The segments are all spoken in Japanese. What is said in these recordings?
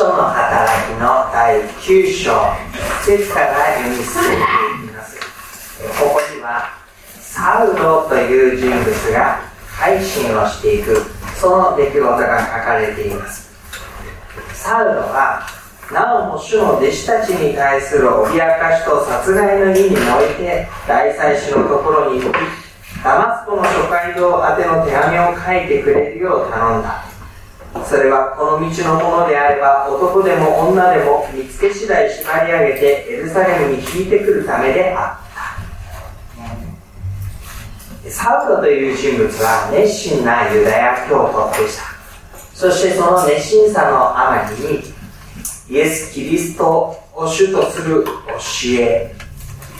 使徒の働きの第9章、節から読み進めていきます。ここには、サウロという人物が改心をしていく、その出来事が書かれています。サウロは、なおも主の弟子たちに対する脅かしと殺害の意に燃えて、大祭司のところに行き、ダマスコの諸街道宛ての手紙を書いてくれるよう頼んだ。それはこの道のものであれば男でも女でも見つけ次第縛り上げてエルサレムに引いてくるためであった。サウロという人物は熱心なユダヤ教徒でした。そしてその熱心さのあまりにイエス・キリストを主とする教え。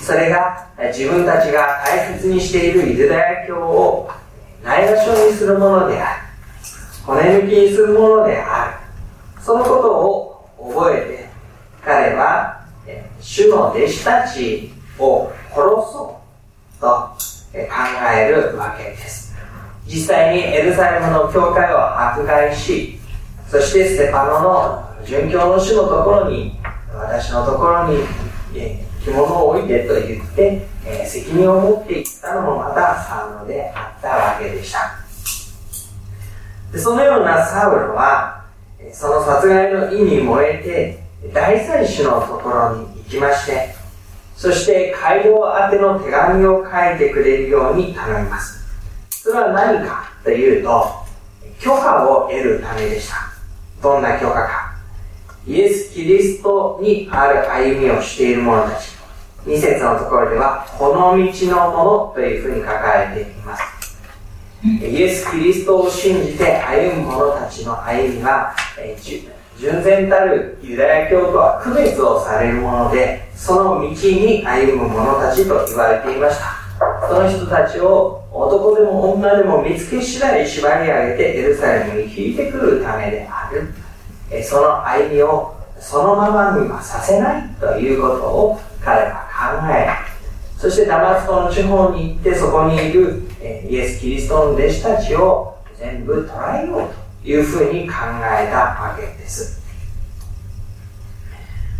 それが自分たちが大切にしているユダヤ教をないがしろにするものである。骨抜きにするものである。そのことを覚えて、彼は、主の弟子たちを殺そうと考えるわけです。実際にエルサレムの教会を迫害し、そしてステパノの殉教の主のところに、私のところに、着物を置いてと言って、責任を持っていったのもまたサウロであったわけでした。でそのようなサウロは、その殺害の意に燃えて、大祭司のところに行きまして、そして街道宛ての手紙を書いてくれるように頼みます。それは何かというと、許可を得るためでした。どんな許可か。イエス・キリストにある歩みをしている者たち。2節のところでは、この道のものというふうに書かれています。イエス・キリストを信じて歩む者たちの歩みは、え純然たるユダヤ教とは区別をされるもので、その道に歩む者たちと言われていました。その人たちを男でも女でも見つけ次第縛り上げてエルサレムに引いてくるためである。その歩みをそのままにはさせないということを彼は考え、そしてダマスコの地方に行ってそこにいるえイエス・キリストの弟子たちを全部捉えようというふうに考えたわけです。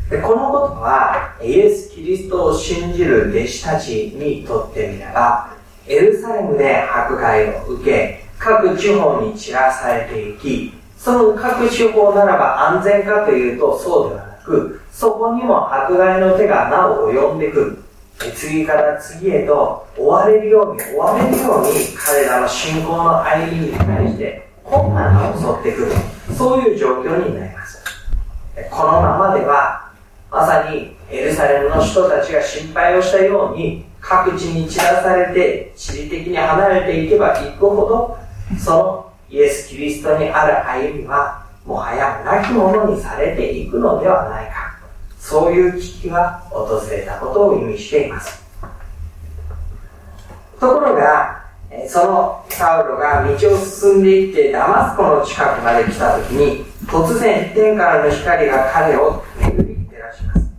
でこのことは、イエス・キリストを信じる弟子たちにとってみれば、エルサレムで迫害を受け、各地方に散らされていき、その各地方ならば安全かというとそうではなく、そこにも迫害の手がなお及んでくる。次から次へと追われるように追われるように彼らの信仰の歩みに対して困難が襲ってくる。そういう状況になります。このままではまさにエルサレムの人たちが心配をしたように各地に散らされて地理的に離れていけばいくほどそのイエス・キリストにある歩みはもはや亡き者にされていくのではないか。そういう危機が訪れたことを意味しています。ところが、そのサウロが道を進んでいってダマスコの近くまで来た時に、突然天からの光が彼を巡り照らします。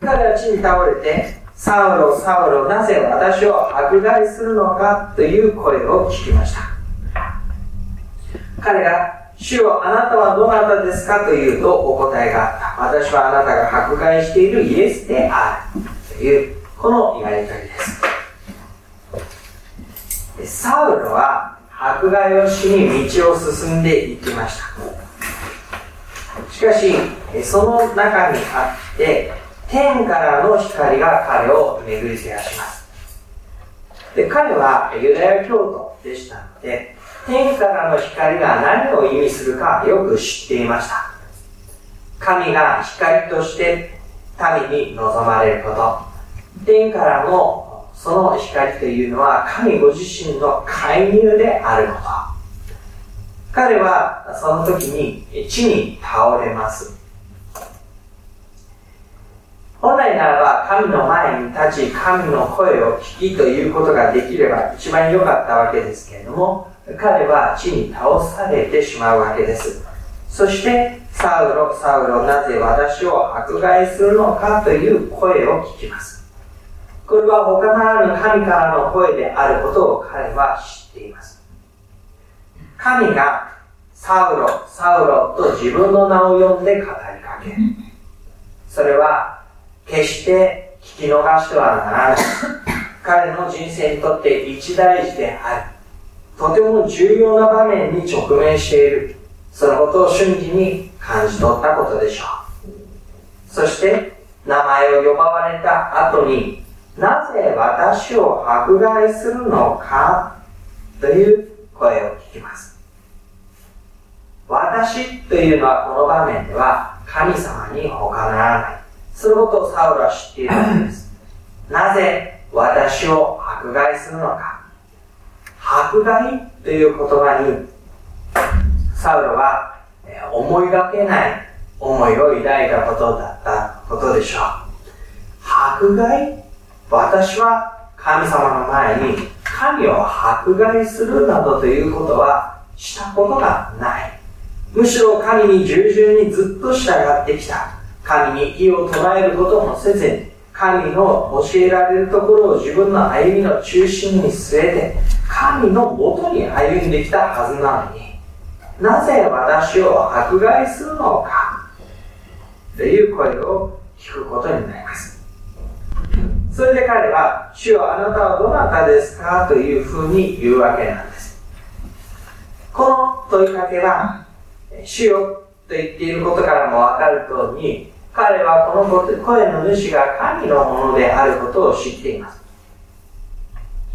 彼は地に倒れて、サウロ、サウロ、なぜ私を迫害するのかという声を聞きました。彼が主よあなたはどなたですかというとお答えがあった。私はあなたが迫害しているイエスである。という、このやりとりです。サウロは迫害をしに道を進んでいきました。しかし、その中にあって、天からの光が彼を巡り照らします。で彼はユダヤ教徒でしたので、天からの光が何を意味するかよく知っていました。神が光として民に望まれること。天からのその光というのは神ご自身の介入であること。彼はその時に地に倒れます。本来ならば神の前に立ち神の声を聞きということができれば一番良かったわけですけれども彼は地に倒されてしまうわけです。そして、サウロ、サウロ、なぜ私を迫害するのかという声を聞きます。これは他ならぬ神からの声であることを彼は知っています。神がサウロ、サウロと自分の名を呼んで語りかける。それは、決して聞き逃してはならない。彼の人生にとって一大事である。とても重要な場面に直面している。そのことを瞬時に感じ取ったことでしょう。そして、名前を呼ばわれた後に、なぜ私を迫害するのかという声を聞きます。私というのはこの場面では神様に他ならない。そのことをサウルは知っているのです。なぜ私を迫害するのか。迫害という言葉に、サウルは思いがけない思いを抱いたことだったことでしょう。迫害？私は神様の前に神を迫害するなどということはしたことがない。むしろ神に従順にずっと従ってきた。神に異を唱えることもせずに、神の教えられるところを自分の歩みの中心に据えて、神のもとに歩んできたはずなのに、なぜ私を迫害するのか、という声を聞くことになります。それで彼は、主よあなたはどなたですか？というふうに言うわけなんです。この問いかけは、主よと言っていることからもわかる通り、彼はこの声の主が神のものであることを知っています。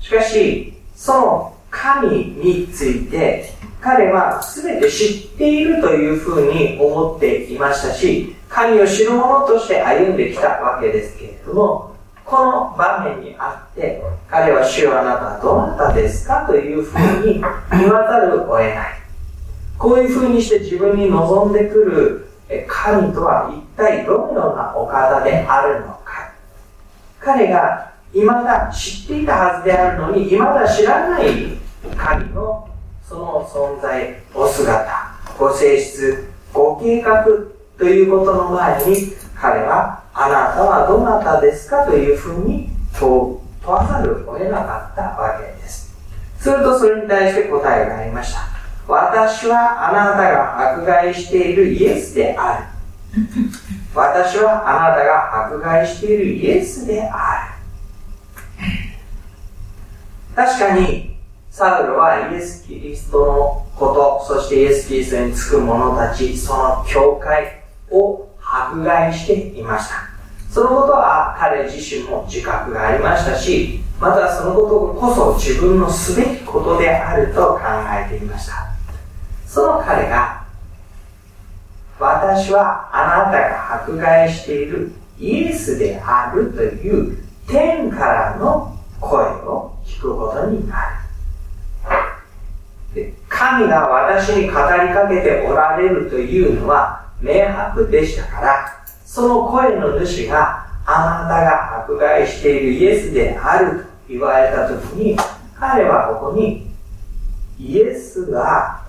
しかし、その神について、彼は全て知っているというふうに思っていましたし、神を知る者として歩んできたわけですけれども、この場面にあって、彼は主よあなたはどなたですかというふうに言わざるを得ない。こういうふうにして自分に望んでくる神とは一体どのようなお方であるのか。彼が未だ知っていたはずであるのに、未だ知らない神のその存在、お姿、ご性質、ご計画ということの前に、彼はあなたはどなたですかというふうに問わざるを得なかったわけです。するとそれに対して答えがありました。私はあなたが迫害しているイエスである。私はあなたが迫害しているイエスである。確かに、サウロはイエス・キリストのこと、そしてイエス・キリストにつく者たち、その教会を迫害していました。そのことは彼自身も自覚がありましたし、またそのことこそ自分のすべきことであると考えていました。その彼が、私はあなたが迫害しているイエスであるという天からの声を聞くことになる。神が私に語りかけておられるというのは明白でしたから、その声の主があなたが迫害しているイエスであると言われたときに、彼はここにイエスが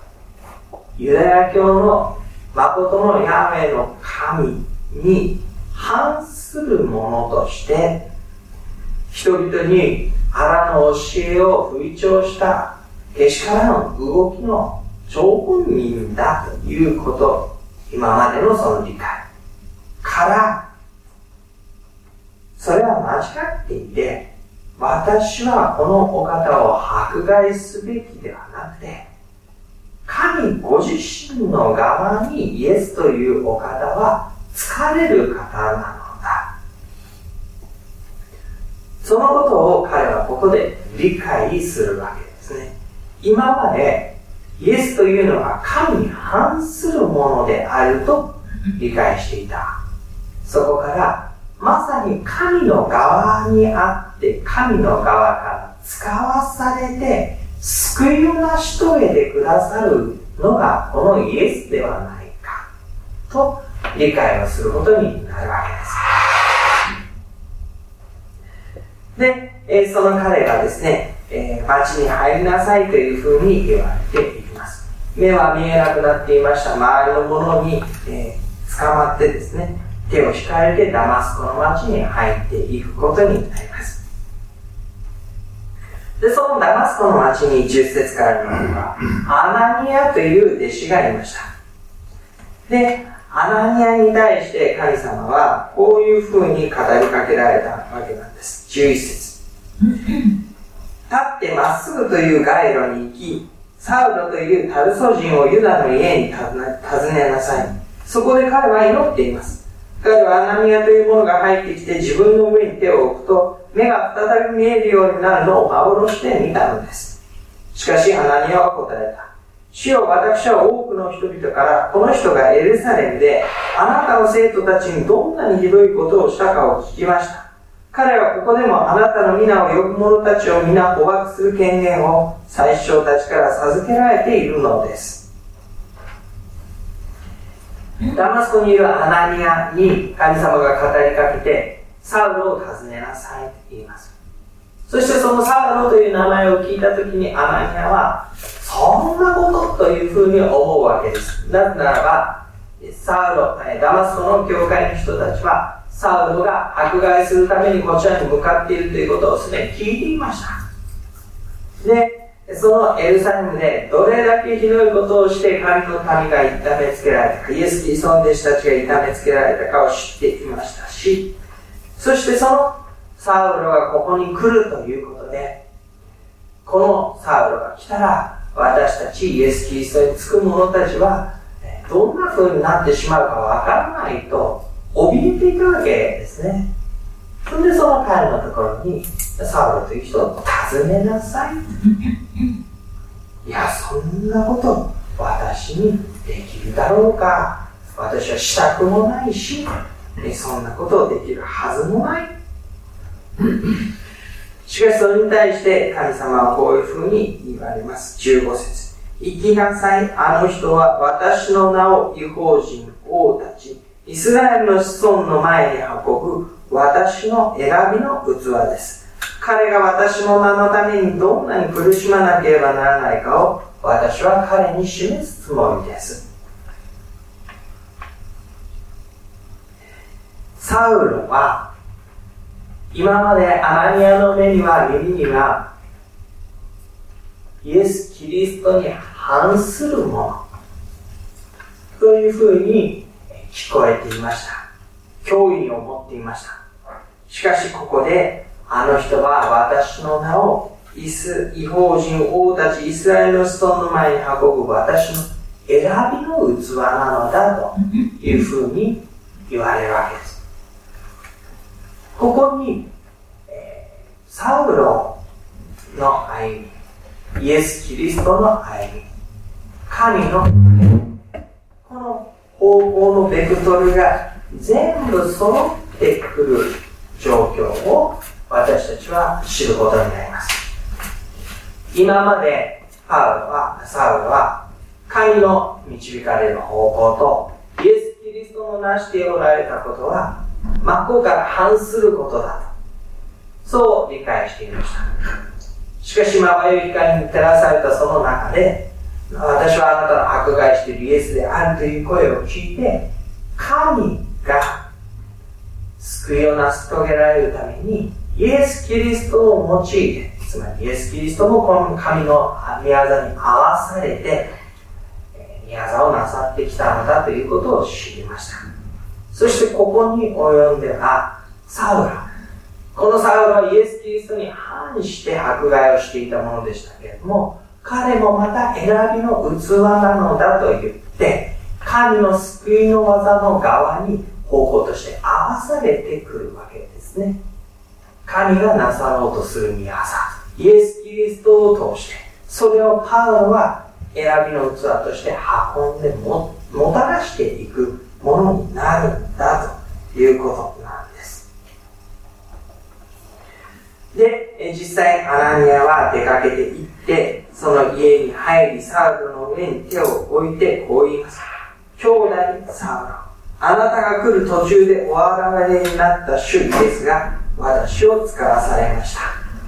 ユダヤ教の誠のヤメの神に反するものとして、人々に腹の教えを吹聴したけしからの動きの張本人だということ今までのその理解。から、それは間違っていて、私はこのお方を迫害すべきではなくて、神ご自身の側にイエスというお方は疲れる方なのだ。そのことを彼はここで理解するわけですね。今までイエスというのは神に反するものであると理解していた。そこから、まさに神の側にあって、神の側から使わされて、救いを成し遂げてくださるのがこのイエスではないか、と理解をすることになるわけです。で、えその彼がですね、えー、町に入りなさいというふうに言われています目は見えなくなっていました周りのものに、えー、捕まってですね、手を控えてダマスコの町に入っていくことになります。で、そのダマスコの町に10節から見るは、アナニアという弟子がいました。で、アナニアに対して神様はこういうふうに語りかけられたわけなんです。11節立ってまっすぐという街路に行き、サウロというタルソ人をユダの家に訪ねなさい。そこで彼は祈っています。彼はアナニアというものが入ってきて自分の上に手を置くと、目が再び見えるようになるのを幻して見たのです。しかしアナニアは答えた。主よ私は多くの人々からこの人がエルサレムであなたの生徒たちにどんなにひどいことをしたかを聞きました。彼はここでもあなたの皆を呼ぶ者たちを皆捕獲する権限を最初たちから授けられているのです。ダマスコにいるアナニアに神様が語りかけてサウロを訪ねなさいと言います。そしてそのサウロという名前を聞いたときにアナニアはそんなことというふうに思うわけです。なぜならば、サウロ、ダマスコの教会の人たちは、サウロが迫害するためにこちらに向かっているということをすでに聞いていました。で、そのエルサレムでどれだけひどいことをして神の民が痛めつけられたか、イエス・キリストの弟子たちが痛めつけられたかを知っていましたし、そしてそのサウロがここに来るということで、このサウロが来たら、私たちイエス・キリストにつく者たちは、どんな風になってしまうかわからないと、怯えていたわけですね。それでその彼のところに、サウロという人を訪ねなさい。いや、そんなこと私にできるだろうか。私はしたくもないし、そんなことをできるはずもない。しかしそれに対して神様はこういうふうに言われます。15節行きなさい。あの人は私の名を違法人、王たち、イスラエルの子孫の前に運ぶ私の選びの器です。彼が私の名のためにどんなに苦しまなければならないかを私は彼に示すつもりです。サウロは今までアナニアの目には耳にはイエス・キリストに反するものというふうに聞こえていました。脅威に思っていました。しかしここであの人は私の名をイス違法人王たちイスラエルの子孫の前に運ぶ私の選びの器なのだというふうに言われるわけです。ここに、え、サウロの歩み、イエス・キリストの歩み、神のこの方向のベクトルが全部揃ってくる状況を私たちは知ることになります。今までパウロは、サウロは神の導かれる方向とイエス・キリストの成しておられたことは真っ向から反することだと。そう理解していました。しかし、まばゆい光に照らされたその中で、私はあなたの迫害しているイエスであるという声を聞いて、神が救いを成し遂げられるために、イエス・キリストを用いて、つまりイエス・キリストもこの神の御業に合わされて、御業をなさってきたのだということを知りました。そしてここに及んでは、サウロ。このサウロはイエス・キリストに反して迫害をしていたものでしたけれども、彼もまた選びの器なのだと言って、神の救いの技の側に方向として合わされてくるわけですね。神がなさろうとする御業、イエス・キリストを通して、それをパウロは選びの器として運んでももたらしていくものになるんだということなんです。で、実際アナニアは出かけて行って、その家に入り、サウルの上に手を置いてこう言います。兄弟サウル、あなたが来る途中でお現れになった主ですが、私を使わされました。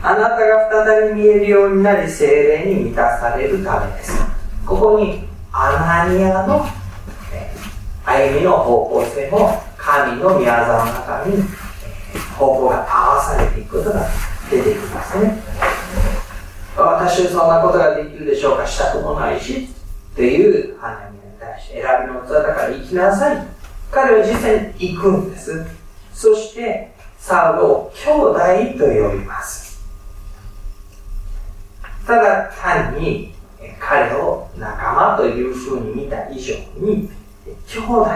あなたが再び見えるようになり、精霊に満たされるためです。ここにアナニアの歩みの方向性も神の宮沢の中に方向が合わされていくことが出てきますね。私はそんなことができるでしょうか。したくもないしっていう花見に対して選びの器だから行きなさい。彼は実際に行くんです。そしてサウルを兄弟と呼びます。ただ単に彼を仲間というふうに見た以上に兄弟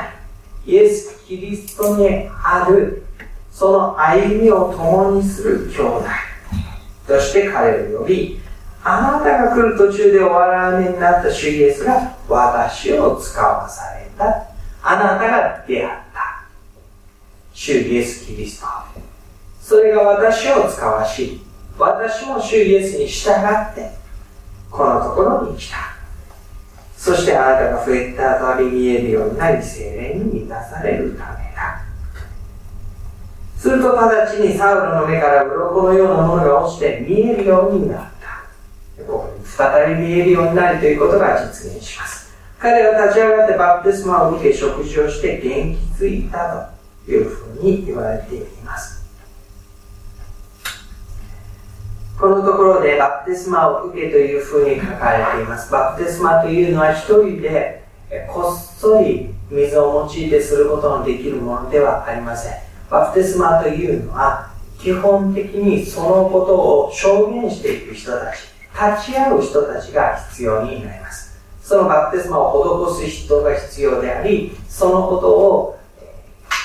イエス・キリストにあるその歩みを共にする兄弟として彼を呼びあなたが来る途中でお笑いになった主イエスが私を使わされた。あなたが出会った。主イエス・キリスト。それが私を使わし、私も主イエスに従って、このところに来た。そしてあなたが増えた後に見えるようになり、精霊に満たされるためだ。すると直ちにサウロの目から鱗のようなものが落ちて見えるようになる。再び見えるようになるということが実現します。彼は立ち上がってバプテスマを受け食事をして元気づいたというふうに言われています。このところでバプテスマを受けというふうに書かれています。バプテスマというのは一人でこっそり水を用いてすることのできるものではありません。バプテスマというのは基本的にそのことを証言していく人たち。立ち会う人たちが必要になります。そのバプテスマを施す人が必要であり、そのことを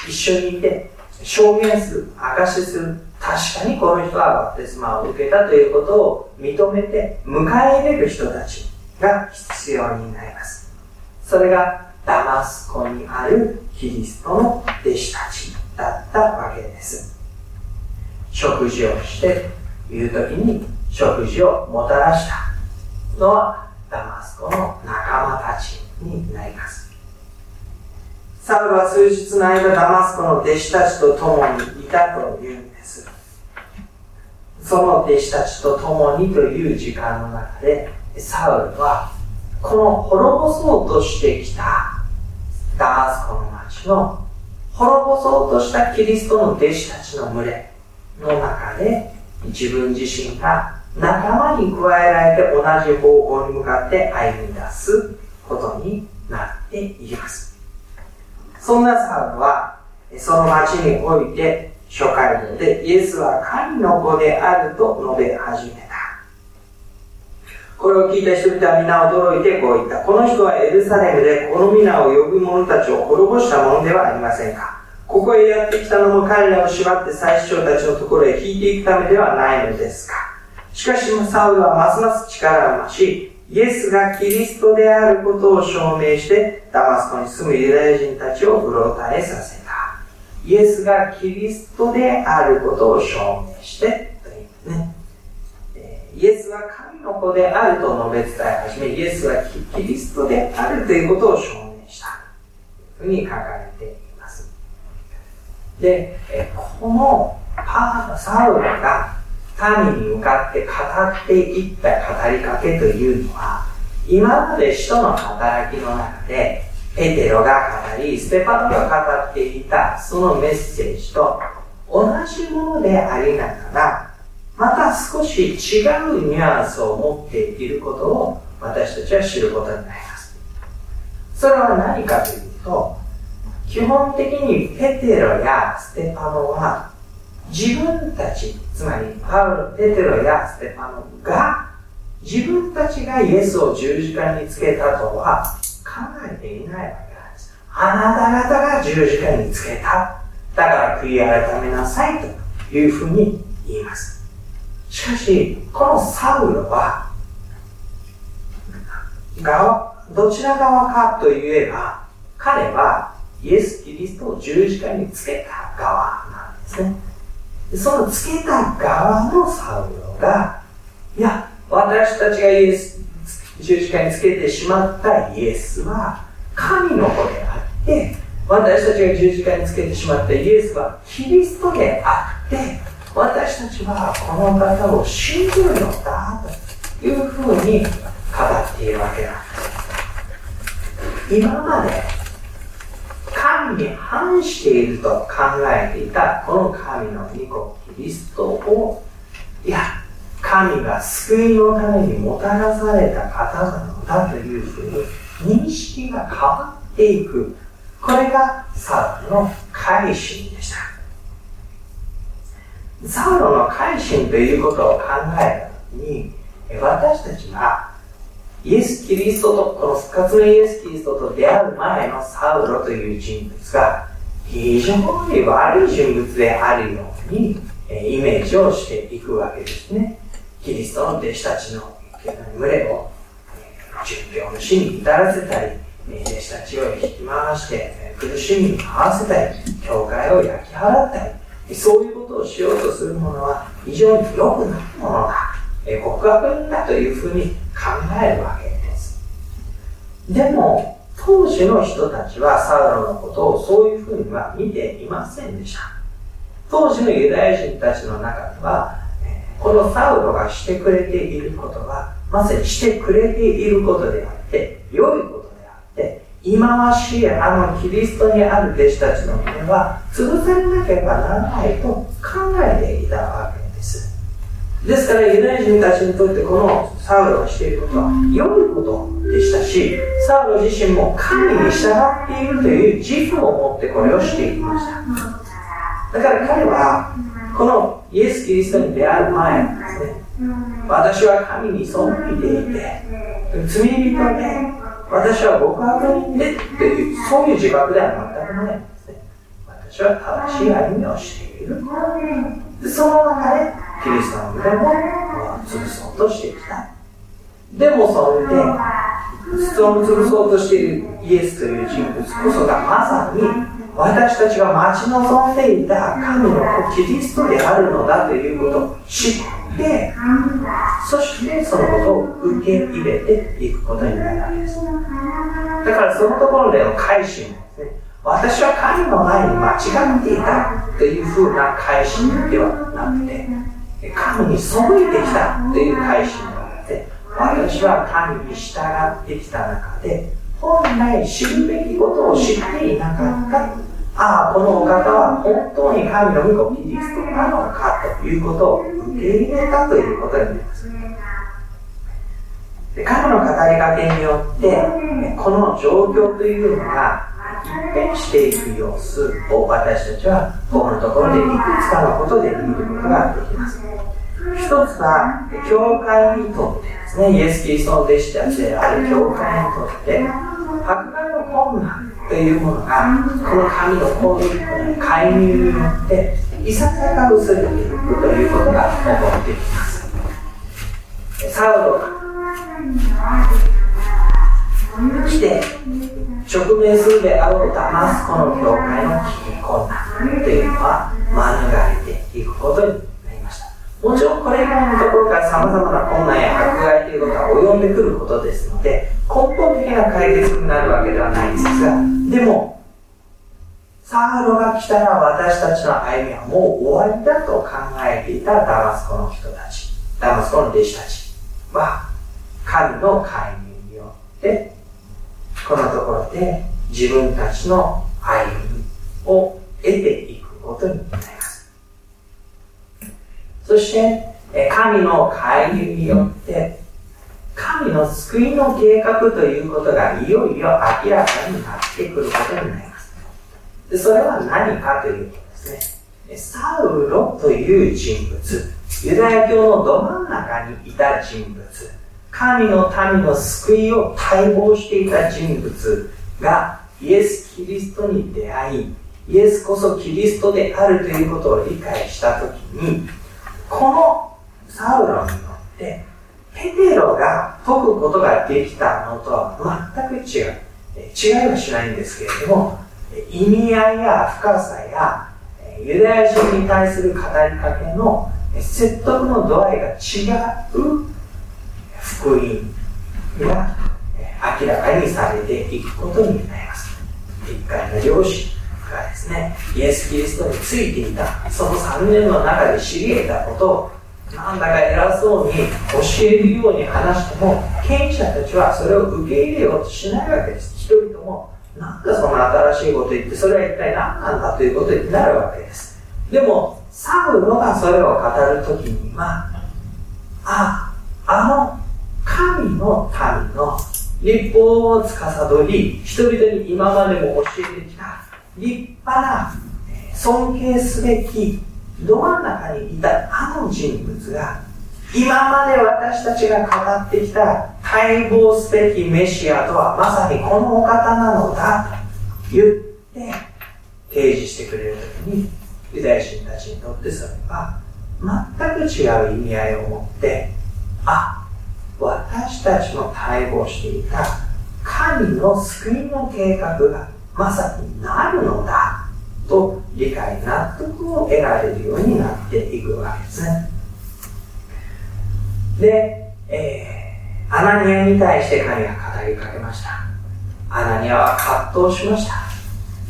一緒にいて証言する、証しする。確かにこの人はバプテスマを受けたということを認めて迎え入れる人たちが必要になります。それがダマスコにあるキリストの弟子たちだったわけです。食事をしている時に食事をもたらしたのはダマスコの仲間たちになります。サウルは数日の間ダマスコの弟子たちと共にいたというんです。その弟子たちと共にという時間の中で、サウルはこの滅ぼそうとしてきたダマスコの町の滅ぼそうとしたキリストの弟子たちの群れの中で自分自身が仲間に加えられて同じ方向に向かって歩み出すことになっていきます。そんなサウルは、その町において、初回路でイエスは神の子であると述べ始めた。これを聞いた人々は皆驚いてこう言った。この人はエルサレムでこの皆を呼ぶ者たちを滅ぼしたものではありませんか。ここへやってきたのも彼らを縛って最主張たちのところへ引いていくためではないのですか。しかしサウルはますます力を増し、イエスがキリストであることを証明して、ダマスコに住むユダヤ人たちをうろたえさせた。イエスがキリストであることを証明して、というね。イエスは神の子であると述べ伝え始め、イエスはキリストであるということを証明した。というふうに書かれています。で、このパーサウルが神に向かって語っていった語りかけというのは、今まで使徒の働きの中で、ペテロが語り、ステパノが語っていたそのメッセージと同じものでありながら、また少し違うニュアンスを持っていることを私たちは知ることになります。それは何かというと、基本的にペテロやステパノは自分たちつまりパウロ、ペテロやステパノが自分たちがイエスを十字架につけたとは考えていないわけなんです。あなた方が十字架につけた。だから悔い改めなさいというふうに言います。しかし、このサウロは、側、どちら側かといえば、彼はイエス・キリストを十字架につけた側なんですね。そのつけた側のサウロが、いや、私たちがイエス、十字架につけてしまったイエスは神の子であって、私たちが十字架につけてしまったイエスはキリストであって、私たちはこの方を信じるのだというふうに語っているわけなんです。今まで神に反していると考えていたこの神の御子キリストをいや神が救いのためにもたらされた方なのだというふうに認識が変わっていく。これがサウロの改心でした。サウロの改心ということを考えたときに、私たちがイエス・キリストと、この復活のイエス・キリストと出会う前のサウロという人物が非常に悪い人物であるようにイメージをしていくわけですね。キリストの弟子たちの群れを殉教の死に至らせたり、弟子たちを引き回して苦しみに合わせたり、教会を焼き払ったり、そういうことをしようとするものは非常に良くないものだ。告白だというふうに考えるわけです。でも、当時の人たちはサウロのことをそういうふうには見ていませんでした。当時のユダヤ人たちの中では、このサウロがしてくれていることは、まさにしてくれていることであって、良いことであって、忌まわしいあのキリストにある弟子たちの目は潰されなければならないと考えていたわけです。からユダヤ人たちにとってこのサウロがしていることは良いことでしたし、サウロ自身も神に従っているという自負を持ってこれをしていきました。だから彼はこのイエス・キリストに出会う前ですね私は神に背いていて罪人で私は極悪人でっていうそういう自覚では全くないんですね私は正しい歩みをしているその中でキリストの腕も潰そうとしてきたでもそれで質を潰そうとしているイエスという人物こそがまさに私たちが待ち望んでいた神の子キリストであるのだということを知ってそしてそのことを受け入れていくことになるわけですだからそのところでの改心ですね私は神の前に間違っていたというふうな改心ではなくて神に背いてきたという改心ではなくて私は神に従ってきた中で本来知るべきことを知っていなかったああ、このお方は本当に神の御子キリストなのかということを受け入れたということになります。で神の語りかけによって、この状況というのが変していく様子を私たちはここのところでいくつかのことで見ることができます。一つは、教会にとってですね、イエス・キリストの弟子たちである教会にとって、迫害の困難というものがこの神の攻撃介入によっていささか薄れていくということが起こってきますサウロが来て直面するであろうダマスコの教会の危機困難というのは免れていくことになりました。もちろんこれ以外のところからさまざまな困難や迫害ということは及んでくることですので根本的な解決になるわけではないんですがでも、サウロが来たら私たちの歩みはもう終わりだと考えていたダマスコの人たち、ダマスコの弟子たちは、神の介入によって、このところで自分たちの歩みを得ていくことになります。そして、神の介入によって、神の救いの計画ということがいよいよ明らかになってくることになります。でそれは何かというとですね、サウロという人物、ユダヤ教のど真ん中にいた人物、神の民の救いを待望していた人物がイエス・キリストに出会い、イエスこそキリストであるということを理解したときに、このサウロによってペテロが解くことができたのとは全く違う。違いはしないんですけれども、意味合いや深さやユダヤ人に対する語りかけの説得の度合いが違う福音が明らかにされていくことになります。一回の漁師がですね、イエス・キリストについていた、その3年の中で知り得たことをなんだか偉そうに教えるように話しても、権威者たちはそれを受け入れようとしないわけです。人とも、なんだその新しいこと言って、それは一体何なんだということになるわけです。でも、サウロがそれを語るときには、あ、あの神の民の立法を司り、人々に今までも教えてきた立派な尊敬すべきど真ん中にいたあの人物が今まで私たちが語ってきた待望すべきメシアとはまさにこのお方なのだと言って提示してくれる時にユダヤ人たちにとってそれは全く違う意味合いを持ってあ私たちの待望していた神の救いの計画がまさになるのだと理解納得を得られるようになっていくわけですね。で、えー、アナニアに対して神が語りかけました。アナニアは葛藤しました。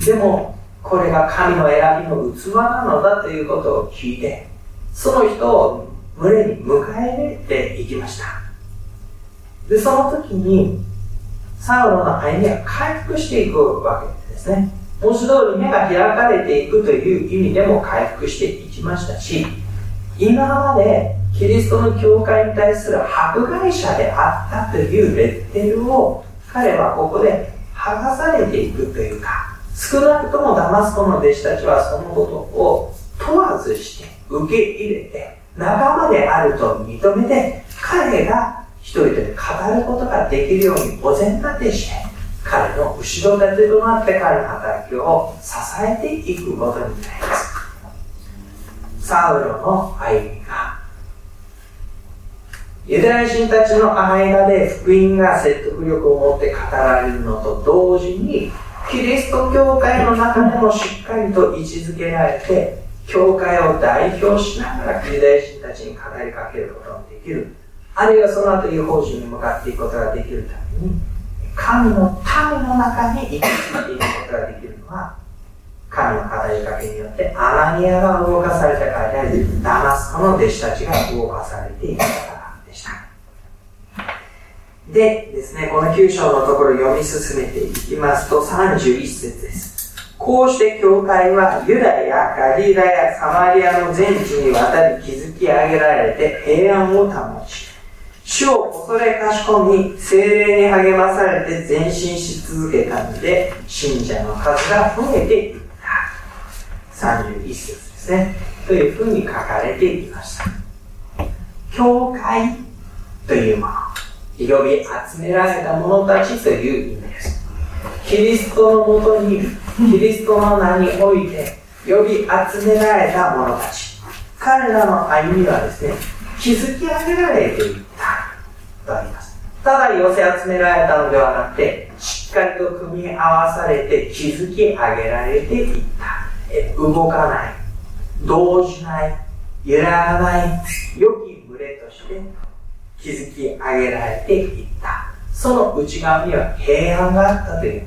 でもこれが神の選びの器なのだということを聞いてその人を群れに迎え入れていきました。でその時にサウロの歩みは回復していくわけですね。文字通り目が開かれていくという意味でも回復していきましたし今までキリストの教会に対する迫害者であったというレッテルを彼はここで剥がされていくというか少なくともダマスコの弟子たちはそのことを問わずして受け入れて仲間であると認めて彼が一人で語ることができるようにお膳立てして彼の後ろ盾となって彼の働きを支えていくことになります。サウロの歩みが。ユダヤ人たちの間で福音が説得力を持って語られるのと同時にキリスト教会の中でもしっかりと位置づけられて教会を代表しながらユダヤ人たちに語りかけることができる。あるいはその後違法人に向かっていくことができるために神の民の中に生きていくことができるのは神の語りかけによってアナニアが動かされたからでダマスコの弟子たちが動かされていたからでした。でですねこの9章のところ読み進めていきますと31節です。こうして教会はユダヤ、ガリラやサマリアの全地にわたり築き上げられて平安を保ち主を恐れかしこみ、精霊に励まされて前進し続けたので、信者の数が増えていった。31節ですね。というふうに書かれていました。教会というもの、呼び集められた者たちという意味です。キリストのもとに、キリストの名において、呼び集められた者たち。彼らの歩みはですね、築き上げられている。ただ寄せ集められたのではなくて、しっかりと組み合わされて築き上げられていった。え動かない、動じない、揺らがない、良き群れとして築き上げられていった。その内側には平安があったという。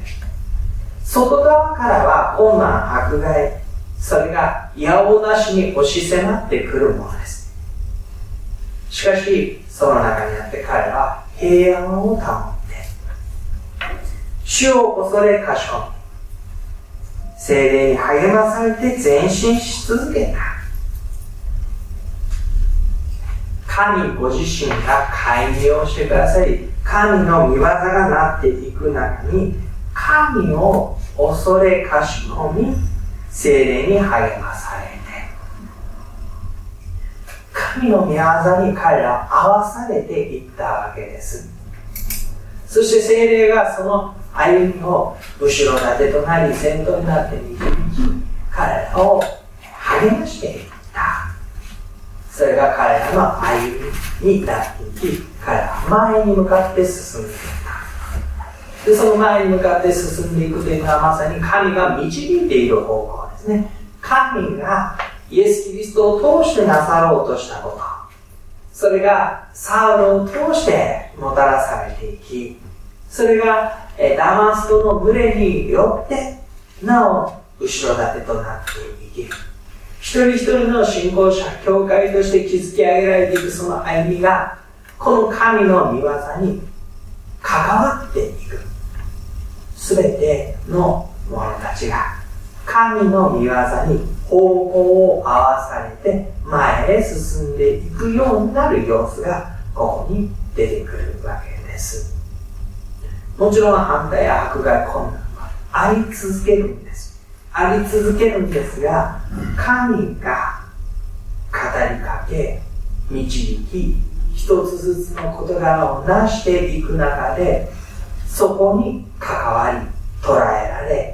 外側からは困難、迫害、それがやおなしに押し迫ってくるものです。しかし、その中にあって彼は平安を保って。主を恐れかしこ。み精霊に励まされて前進し続けた。神ご自身が介入をしてくださり神の御業がなっていく中に神を恐れかしこみ精霊に励まされる。神の御業に彼らは合わされていったわけです。そして精霊がその歩みを後ろ盾となり先頭になって導き彼らを励ましていった。それが彼らの歩みになっていき彼らは前に向かって進んでいった。でその前に向かって進んでいくというのはまさに神が導いている方向ですね。神がイエス・キリストを通してなさろうとしたこと。それがサウロを通してもたらされていき、それがダマスコの群れによってなお後ろ盾となっていき。一人一人の信仰者、教会として築き上げられていくその歩みが、この神の御業に関わっていく。すべての者たちが神の御業に方向を合わされて前へ進んでいくようになる様子がここに出てくるわけです。もちろん反対や迫害困難はあり続けるんです。あり続けるんですが神が語りかけ導き一つずつの事柄を成していく中でそこに関わり捉えられ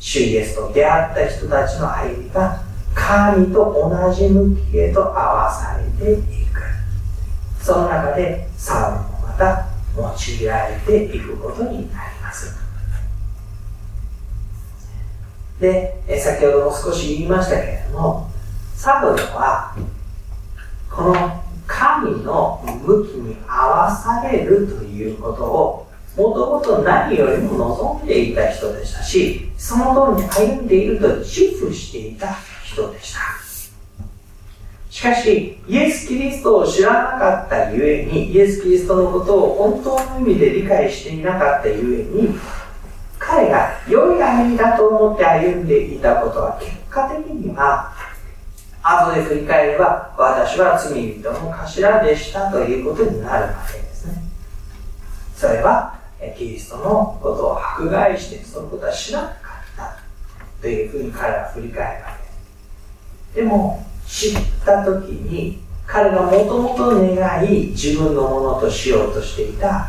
主イエスと出会った人たちの歩みが神と同じ向きへと合わされていく。その中でサウルもまた用いられていくことになります。で先ほども少し言いましたけれどもサウルはこの神の向きに合わされるということをもともと何よりも望んでいた人でしたし、その通りに歩んでいると自負していた人でした。しかし、イエス・キリストを知らなかったゆえに、イエス・キリストのことを本当の意味で理解していなかったゆえに、彼が良い歩みだと思って歩んでいたことは結果的には、後で振り返れば、私は罪人の頭でしたということになるわけですね。それは、キリストのことを迫害してそのことは知らなかったというふうに彼は振り返るわけですでも知った時に彼がもともと願い自分のものとしようとしていた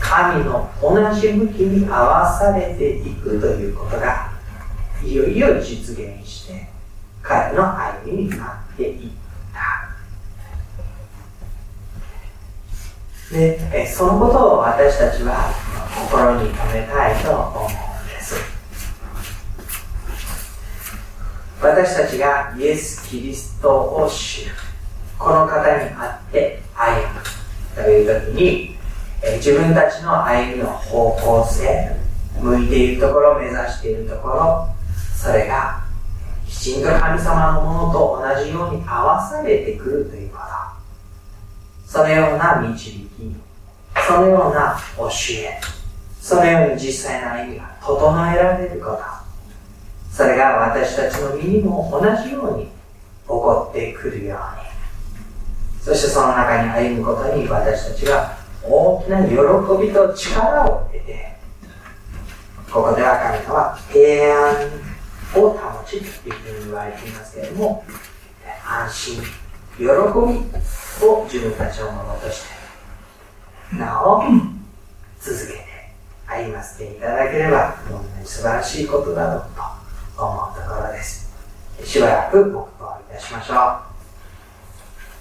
神の同じ向きに合わされていくということがいよいよ実現して彼の歩みになっていった。でそのことを私たちは心に留めたいと思うんです。私たちがイエス・キリストを知る。この方に会って歩む。という時に自分たちの歩みの方向性向いているところ目指しているところそれがきちんと神様のものと同じように合わされてくるということ。そのような導きそのような教えそのように実際の歩みが整えられることそれが私たちの身にも同じように起こってくるようにそしてその中に歩むことに私たちが大きな喜びと力を得てここでは神様は平安を保ちというふうに言われていますけれども安心喜びを自分たちのものとしてなお続けて歩ませていただければ、どんなに素晴らしいことだろうと思うところです。しばらく黙祷いたしましょう。